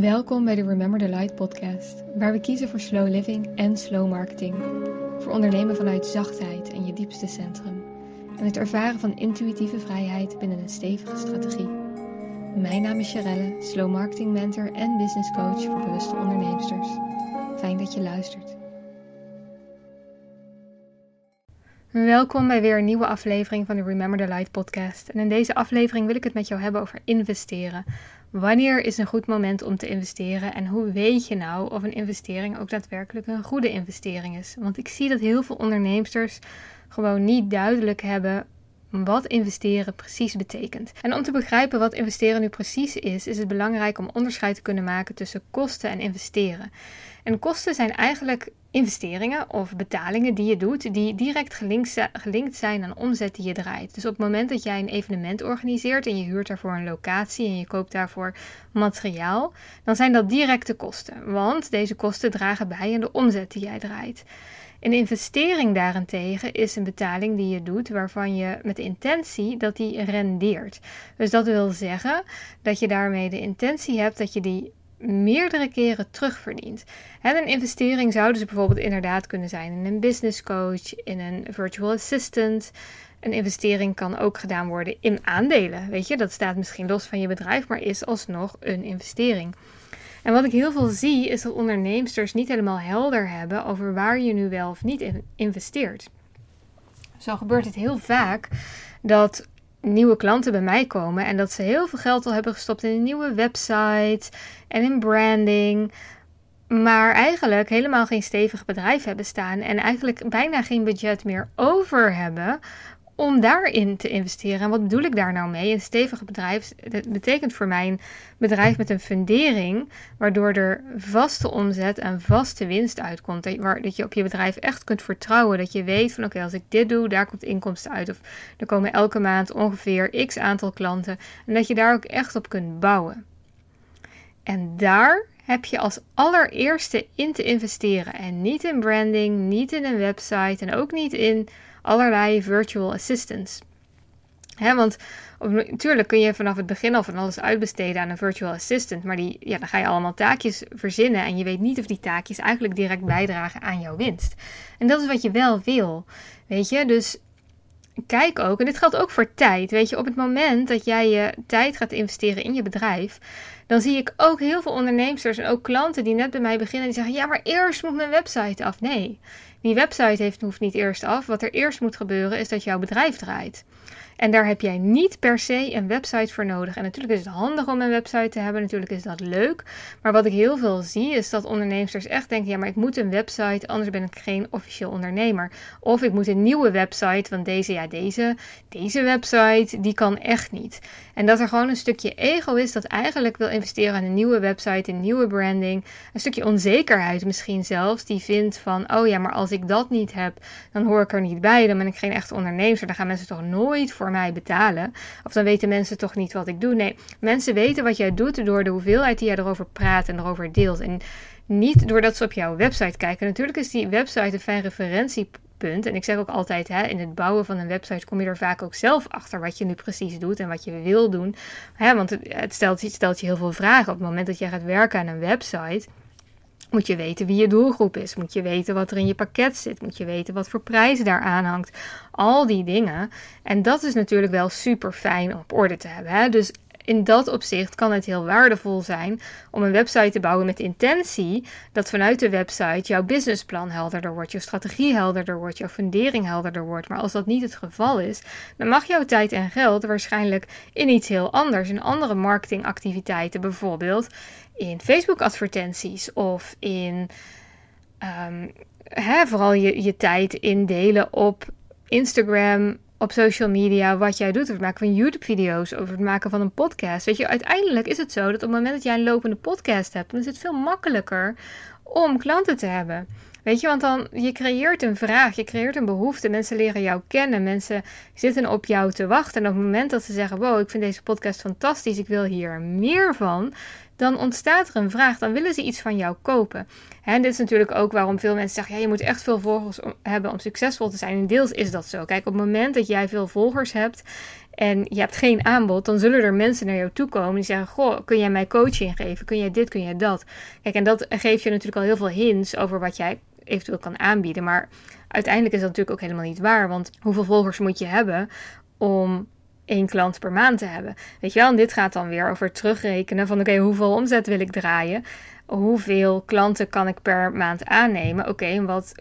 Welkom bij de Remember the Light podcast, waar we kiezen voor slow living en slow marketing. Voor ondernemen vanuit zachtheid en je diepste centrum. En het ervaren van intuïtieve vrijheid binnen een stevige strategie. Mijn naam is Sharelle, slow marketing mentor en business coach voor bewuste onderneemsters. Fijn dat je luistert. Welkom bij weer een nieuwe aflevering van de Remember the Light podcast. En in deze aflevering wil ik het met jou hebben over investeren. Wanneer is een goed moment om te investeren en hoe weet je nou of een investering ook daadwerkelijk een goede investering is? Want ik zie dat heel veel onderneemsters gewoon niet duidelijk hebben wat investeren precies betekent. En om te begrijpen wat investeren nu precies is, is het belangrijk om onderscheid te kunnen maken tussen kosten en investeren. En kosten zijn eigenlijk investeringen of betalingen die je doet, die direct gelinkt zijn aan omzet die je draait. Dus op het moment dat jij een evenement organiseert en je huurt daarvoor een locatie en je koopt daarvoor materiaal, dan zijn dat directe kosten. Want deze kosten dragen bij aan de omzet die jij draait. Een investering daarentegen is een betaling die je doet waarvan je met de intentie dat die rendeert. Dus dat wil zeggen dat je daarmee de intentie hebt dat je die meerdere keren terugverdient. En een investering zou dus bijvoorbeeld inderdaad kunnen zijn in een business coach, in een virtual assistant. Een investering kan ook gedaan worden in aandelen. Weet je, dat staat misschien los van je bedrijf, maar is alsnog een investering. En wat ik heel veel zie, is dat onderneemsters niet helemaal helder hebben over waar je nu wel of niet investeert. Zo gebeurt het heel vaak dat nieuwe klanten bij mij komen en dat ze heel veel geld al hebben gestopt in een nieuwe website en in branding. Maar eigenlijk helemaal geen stevig bedrijf hebben staan en eigenlijk bijna geen budget meer over hebben om daarin te investeren. En wat bedoel ik daar nou mee? Een stevig bedrijf dat betekent voor mij een bedrijf met een fundering, waardoor er vaste omzet en vaste winst uitkomt. Dat, waar, dat je op je bedrijf echt kunt vertrouwen. Dat je weet van oké, als ik dit doe, daar komt inkomsten uit. Of er komen elke maand ongeveer x aantal klanten. En dat je daar ook echt op kunt bouwen. En daar heb je als allereerste in te investeren. En niet in branding, niet in een website en ook niet in allerlei virtual assistants. Want natuurlijk kun je vanaf het begin al van alles uitbesteden aan een virtual assistant, maar die, ja, dan ga je allemaal taakjes verzinnen en je weet niet of die taakjes eigenlijk direct bijdragen aan jouw winst. En dat is wat je wel wil, weet je. Dus kijk ook, en dit geldt ook voor tijd, weet je, op het moment dat jij je tijd gaat investeren in je bedrijf, dan zie ik ook heel veel ondernemers en ook klanten die net bij mij beginnen die zeggen: Ja, maar eerst moet mijn website af. Nee, die website heeft, hoeft niet eerst af. Wat er eerst moet gebeuren is dat jouw bedrijf draait. En daar heb jij niet per se een website voor nodig. En natuurlijk is het handig om een website te hebben. Natuurlijk is dat leuk. Maar wat ik heel veel zie is dat ondernemers echt denken: ja, maar ik moet een website, anders ben ik geen officieel ondernemer. Of ik moet een nieuwe website, want deze, ja, deze, deze website, die kan echt niet. En dat er gewoon een stukje ego is dat eigenlijk wil investeren aan een nieuwe website, een nieuwe branding. Een stukje onzekerheid misschien zelfs, die vindt van: oh ja, maar als ik dat niet heb, dan hoor ik er niet bij. Dan ben ik geen echte ondernemer. Dan gaan mensen toch nooit voor mij betalen. Of dan weten mensen toch niet wat ik doe. Nee, mensen weten wat jij doet door de hoeveelheid die jij erover praat en erover deelt. En niet doordat ze op jouw website kijken. Natuurlijk is die website een fijn referentiepunt. En ik zeg ook altijd, hè, in het bouwen van een website kom je er vaak ook zelf achter wat je nu precies doet en wat je wil doen. Want het, stelt, het stelt je heel veel vragen. Op het moment dat jij gaat werken aan een website, moet je weten wie je doelgroep is. Moet je weten wat er in je pakket zit. Moet je weten wat voor prijs daar aan hangt. Al die dingen. En dat is natuurlijk wel super fijn op orde te hebben. Hè? Dus in dat opzicht kan het heel waardevol zijn om een website te bouwen met intentie dat vanuit de website jouw businessplan helderder wordt, je strategie helderder wordt, jouw fundering helderder wordt. Maar als dat niet het geval is, dan mag jouw tijd en geld waarschijnlijk in iets heel anders, in andere marketingactiviteiten bijvoorbeeld, in Facebook-advertenties of in um, hè, vooral je, je tijd indelen op Instagram, op social media, wat jij doet. Over het maken van YouTube-video's, over het maken van een podcast. Weet je, uiteindelijk is het zo dat op het moment dat jij een lopende podcast hebt, dan is het veel makkelijker om klanten te hebben. Weet je, want dan je creëert een vraag, je creëert een behoefte. Mensen leren jou kennen, mensen zitten op jou te wachten. En op het moment dat ze zeggen: Wow, ik vind deze podcast fantastisch, ik wil hier meer van dan ontstaat er een vraag. Dan willen ze iets van jou kopen. En dit is natuurlijk ook waarom veel mensen zeggen: ja, je moet echt veel volgers hebben om succesvol te zijn. En deels is dat zo. Kijk, op het moment dat jij veel volgers hebt en je hebt geen aanbod, dan zullen er mensen naar jou toe komen die zeggen: Goh, kun jij mij coaching geven? Kun jij dit, kun jij dat? Kijk, en dat geeft je natuurlijk al heel veel hints over wat jij eventueel kan aanbieden. Maar uiteindelijk is dat natuurlijk ook helemaal niet waar. Want hoeveel volgers moet je hebben om één klant per maand te hebben? Weet je wel, en dit gaat dan weer over terugrekenen van oké, hoeveel omzet wil ik draaien? Hoeveel klanten kan ik per maand aannemen? Oké, en wat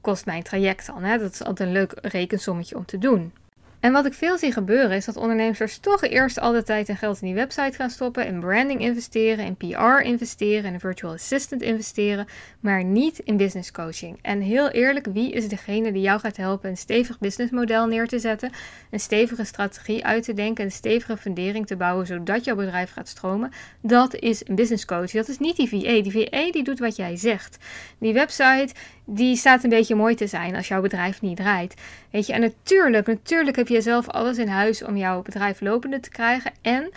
kost mijn traject dan? Hè? Dat is altijd een leuk rekensommetje om te doen. En wat ik veel zie gebeuren is dat ondernemers toch eerst al de tijd en geld in die website gaan stoppen, in branding investeren, in PR investeren, in een virtual assistant investeren, maar niet in business coaching. En heel eerlijk, wie is degene die jou gaat helpen een stevig businessmodel neer te zetten, een stevige strategie uit te denken, een stevige fundering te bouwen zodat jouw bedrijf gaat stromen? Dat is een business coach. Dat is niet die VA. Die VA die doet wat jij zegt. Die website die staat een beetje mooi te zijn als jouw bedrijf niet draait. Weet je, en natuurlijk, natuurlijk heb je zelf alles in huis om jouw bedrijf lopende te krijgen. En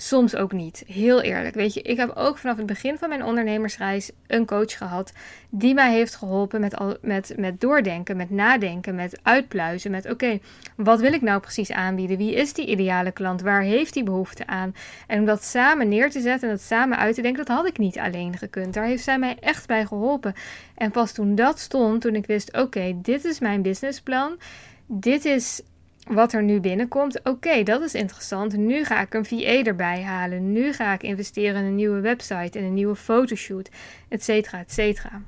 soms ook niet. Heel eerlijk. Weet je, ik heb ook vanaf het begin van mijn ondernemersreis een coach gehad die mij heeft geholpen met, al, met, met doordenken, met nadenken, met uitpluizen. Met oké, wat wil ik nou precies aanbieden? Wie is die ideale klant? Waar heeft die behoefte aan? En om dat samen neer te zetten en dat samen uit te denken, dat had ik niet alleen gekund. Daar heeft zij mij echt bij geholpen. En pas toen dat stond, toen ik wist, oké, dit is mijn businessplan. Dit is wat er nu binnenkomt. Oké, dat is interessant. Nu ga ik een VA erbij halen. Nu ga ik investeren in een nieuwe website, in een nieuwe fotoshoot, et cetera, et cetera.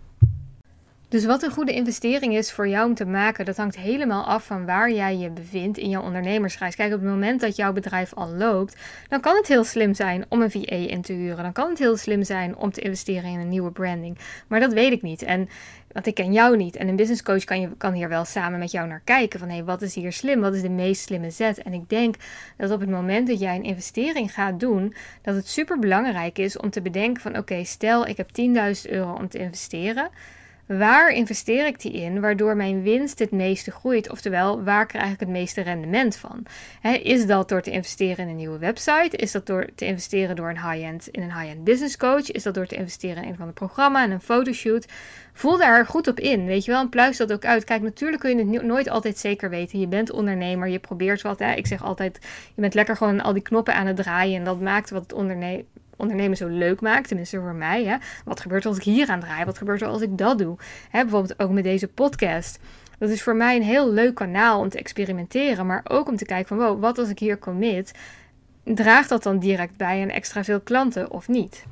Dus wat een goede investering is voor jou om te maken, dat hangt helemaal af van waar jij je bevindt in jouw ondernemersreis. Kijk, op het moment dat jouw bedrijf al loopt, dan kan het heel slim zijn om een VA in te huren. Dan kan het heel slim zijn om te investeren in een nieuwe branding. Maar dat weet ik niet. En want ik ken jou niet. En een business coach kan, je, kan hier wel samen met jou naar kijken. Van hé, wat is hier slim? Wat is de meest slimme zet? En ik denk dat op het moment dat jij een investering gaat doen, dat het super belangrijk is om te bedenken van oké, stel ik heb 10.000 euro om te investeren. Waar investeer ik die in, waardoor mijn winst het meeste groeit? Oftewel, waar krijg ik het meeste rendement van? is dat door te investeren in een nieuwe website? Is dat door te investeren door een high-end in een high-end business coach? Is dat door te investeren in een van de programma en een fotoshoot? Voel daar goed op in, weet je wel, en pluis dat ook uit. Kijk, natuurlijk kun je het nooit altijd zeker weten. Je bent ondernemer, je probeert wat. Ik zeg altijd, je bent lekker gewoon al die knoppen aan het draaien en dat maakt wat het ondernemen ondernemen zo leuk maakt. Tenminste voor mij. Hè? Wat gebeurt er als ik hier aan draai? Wat gebeurt er als ik dat doe? Hè, bijvoorbeeld ook met deze podcast. Dat is voor mij een heel leuk kanaal om te experimenteren. Maar ook om te kijken van wow, wat als ik hier commit? Draagt dat dan direct bij aan extra veel klanten of niet?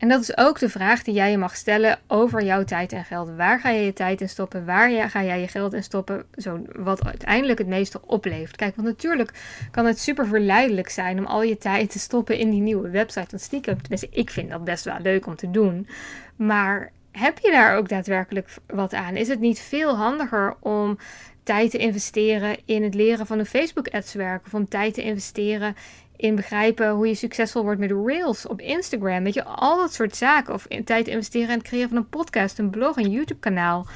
En dat is ook de vraag die jij je mag stellen over jouw tijd en geld. Waar ga je je tijd in stoppen? Waar ga jij je geld in stoppen? Zo, wat uiteindelijk het meeste oplevert. Kijk, want natuurlijk kan het super verleidelijk zijn om al je tijd te stoppen in die nieuwe website. Want stiekem, tenminste, ik vind dat best wel leuk om te doen. Maar heb je daar ook daadwerkelijk wat aan? Is het niet veel handiger om tijd te investeren in het leren van een Facebook ads werk? Of om tijd te investeren in begrijpen hoe je succesvol wordt met Rails op Instagram. Weet je, al dat soort zaken. Of in tijd investeren in het creëren van een podcast, een blog, een YouTube-kanaal.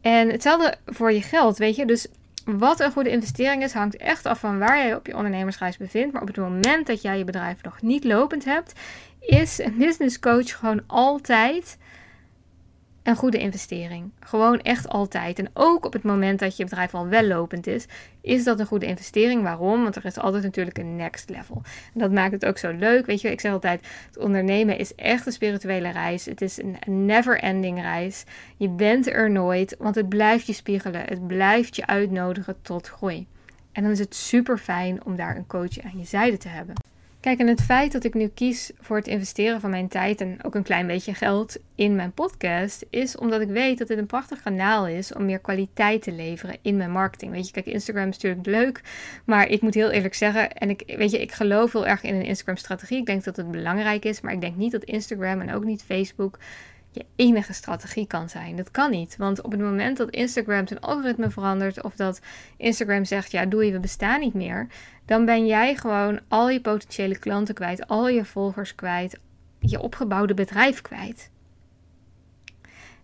En hetzelfde voor je geld, weet je. Dus wat een goede investering is, hangt echt af van waar jij op je ondernemersreis bevindt. Maar op het moment dat jij je bedrijf nog niet lopend hebt, is een business coach gewoon altijd een goede investering. Gewoon echt altijd. En ook op het moment dat je bedrijf al wel lopend is, is dat een goede investering. Waarom? Want er is altijd natuurlijk een next level. En dat maakt het ook zo leuk. Weet je, ik zeg altijd: het ondernemen is echt een spirituele reis. Het is een never ending reis. Je bent er nooit, want het blijft je spiegelen. Het blijft je uitnodigen tot groei. En dan is het super fijn om daar een coach aan je zijde te hebben. Kijk, en het feit dat ik nu kies voor het investeren van mijn tijd en ook een klein beetje geld in mijn podcast, is omdat ik weet dat dit een prachtig kanaal is om meer kwaliteit te leveren in mijn marketing. Weet je, kijk, Instagram is natuurlijk leuk, maar ik moet heel eerlijk zeggen, en ik, weet je, ik geloof heel erg in een Instagram-strategie. Ik denk dat het belangrijk is, maar ik denk niet dat Instagram en ook niet Facebook je enige strategie kan zijn. Dat kan niet. Want op het moment dat Instagram zijn algoritme verandert of dat Instagram zegt: ja, doe je, we bestaan niet meer, dan ben jij gewoon al je potentiële klanten kwijt, al je volgers kwijt, je opgebouwde bedrijf kwijt.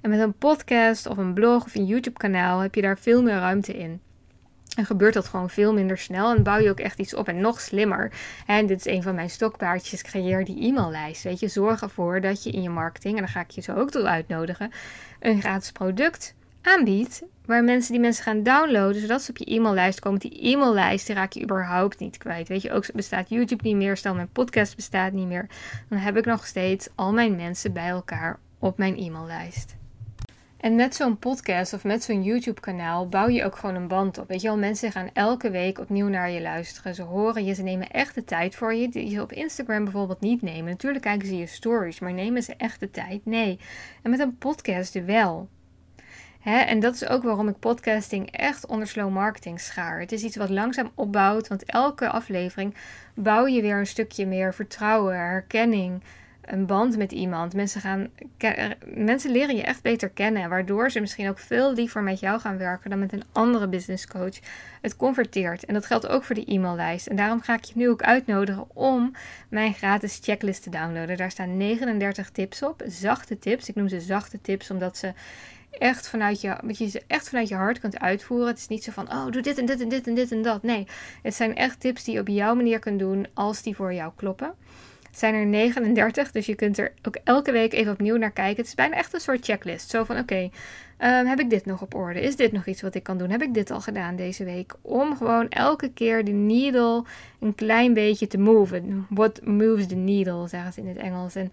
En met een podcast of een blog of een YouTube-kanaal heb je daar veel meer ruimte in. En gebeurt dat gewoon veel minder snel en bouw je ook echt iets op en nog slimmer. En dit is een van mijn stokpaardjes, creëer die e-maillijst. Weet je, zorg ervoor dat je in je marketing, en daar ga ik je zo ook toe uitnodigen, een gratis product aanbiedt waar mensen die mensen gaan downloaden, zodat ze op je e-maillijst komen. Die e-maillijst die raak je überhaupt niet kwijt. Weet je, ook bestaat YouTube niet meer, stel mijn podcast bestaat niet meer, dan heb ik nog steeds al mijn mensen bij elkaar op mijn e-maillijst. En met zo'n podcast of met zo'n YouTube-kanaal bouw je ook gewoon een band op. Weet je wel, mensen gaan elke week opnieuw naar je luisteren. Ze horen je, ze nemen echt de tijd voor je, die ze op Instagram bijvoorbeeld niet nemen. Natuurlijk kijken ze je stories, maar nemen ze echt de tijd? Nee. En met een podcast wel. En dat is ook waarom ik podcasting echt onder slow marketing schaar. Het is iets wat langzaam opbouwt, want elke aflevering bouw je weer een stukje meer vertrouwen, herkenning, een band met iemand. Mensen, gaan, mensen leren je echt beter kennen, waardoor ze misschien ook veel liever met jou gaan werken dan met een andere business coach. Het converteert en dat geldt ook voor de e-maillijst. En daarom ga ik je nu ook uitnodigen om mijn gratis checklist te downloaden. Daar staan 39 tips op, zachte tips. Ik noem ze zachte tips omdat ze echt vanuit je, je ze echt vanuit je hart kunt uitvoeren. Het is niet zo van, oh, doe dit en dit en dit en dit en dat. Nee, het zijn echt tips die je op jouw manier kunt doen als die voor jou kloppen. Het zijn er 39, dus je kunt er ook elke week even opnieuw naar kijken. Het is bijna echt een soort checklist. Zo van, oké, ehm, heb ik dit nog op orde? Is dit nog iets wat ik kan doen? Heb ik dit al gedaan deze week? Om gewoon elke keer de needle een klein beetje te moven. What moves the needle, zeggen ze in het Engels. En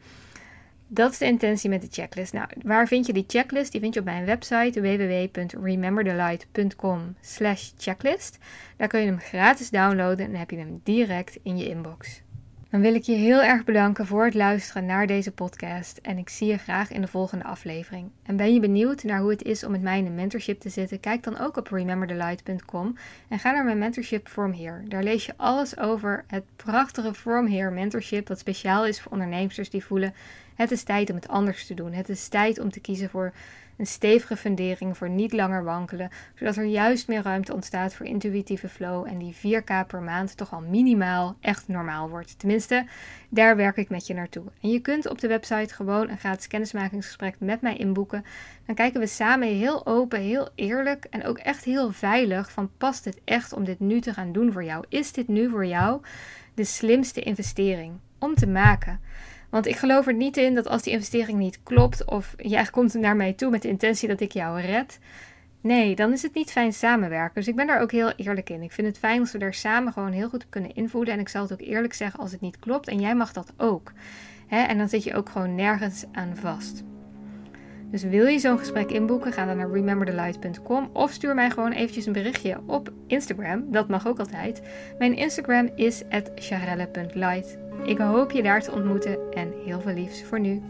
dat is de intentie met de checklist. Nou, waar vind je die checklist? Die vind je op mijn website www.rememberthelight.com checklist. Daar kun je hem gratis downloaden en heb je hem direct in je inbox. Dan wil ik je heel erg bedanken voor het luisteren naar deze podcast en ik zie je graag in de volgende aflevering. En ben je benieuwd naar hoe het is om met mij in een mentorship te zitten? Kijk dan ook op rememberthelight.com en ga naar mijn mentorship From Here. Daar lees je alles over het prachtige From Here mentorship dat speciaal is voor ondernemers die voelen het is tijd om het anders te doen. Het is tijd om te kiezen voor een stevige fundering, voor niet langer wankelen, zodat er juist meer ruimte ontstaat voor intuïtieve flow en die 4K per maand toch al minimaal echt normaal wordt. Tenminste, daar werk ik met je naartoe. En je kunt op de website gewoon een gratis kennismakingsgesprek met mij inboeken. Dan kijken we samen heel open, heel eerlijk en ook echt heel veilig van past het echt om dit nu te gaan doen voor jou? Is dit nu voor jou de slimste investering om te maken? Want ik geloof er niet in dat als die investering niet klopt, of jij komt naar mij toe met de intentie dat ik jou red. Nee, dan is het niet fijn samenwerken. Dus ik ben daar ook heel eerlijk in. Ik vind het fijn als we daar samen gewoon heel goed op kunnen invoeden. En ik zal het ook eerlijk zeggen als het niet klopt. En jij mag dat ook. En dan zit je ook gewoon nergens aan vast. Dus wil je zo'n gesprek inboeken, ga dan naar rememberthelight.com of stuur mij gewoon eventjes een berichtje op Instagram. Dat mag ook altijd. Mijn Instagram is @charelle.light. Ik hoop je daar te ontmoeten en heel veel liefs voor nu.